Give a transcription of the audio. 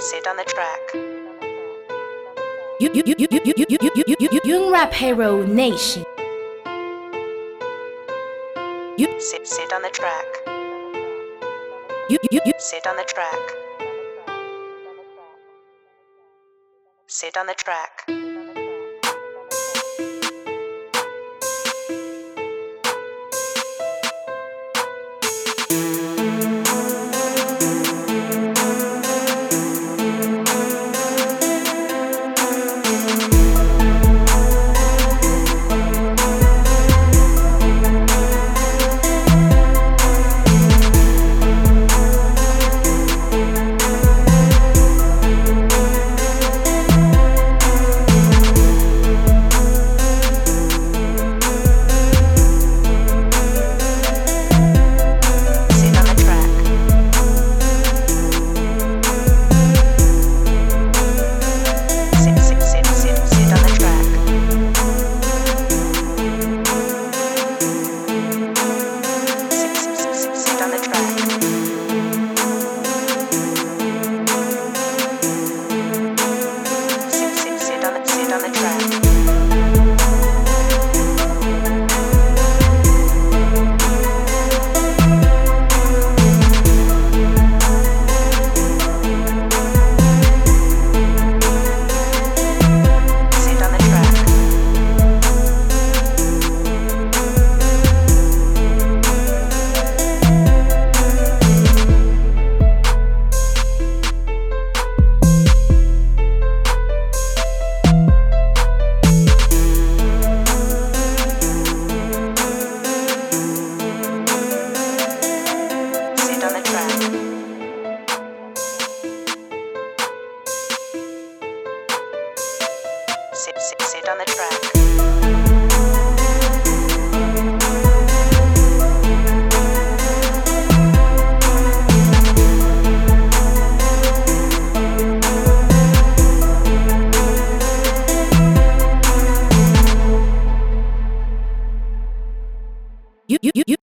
CiD on the track. Young Rap Hero Nation. CiD CiD on the track. CiD on the track. CiD on the track. stayed on the track. you, you,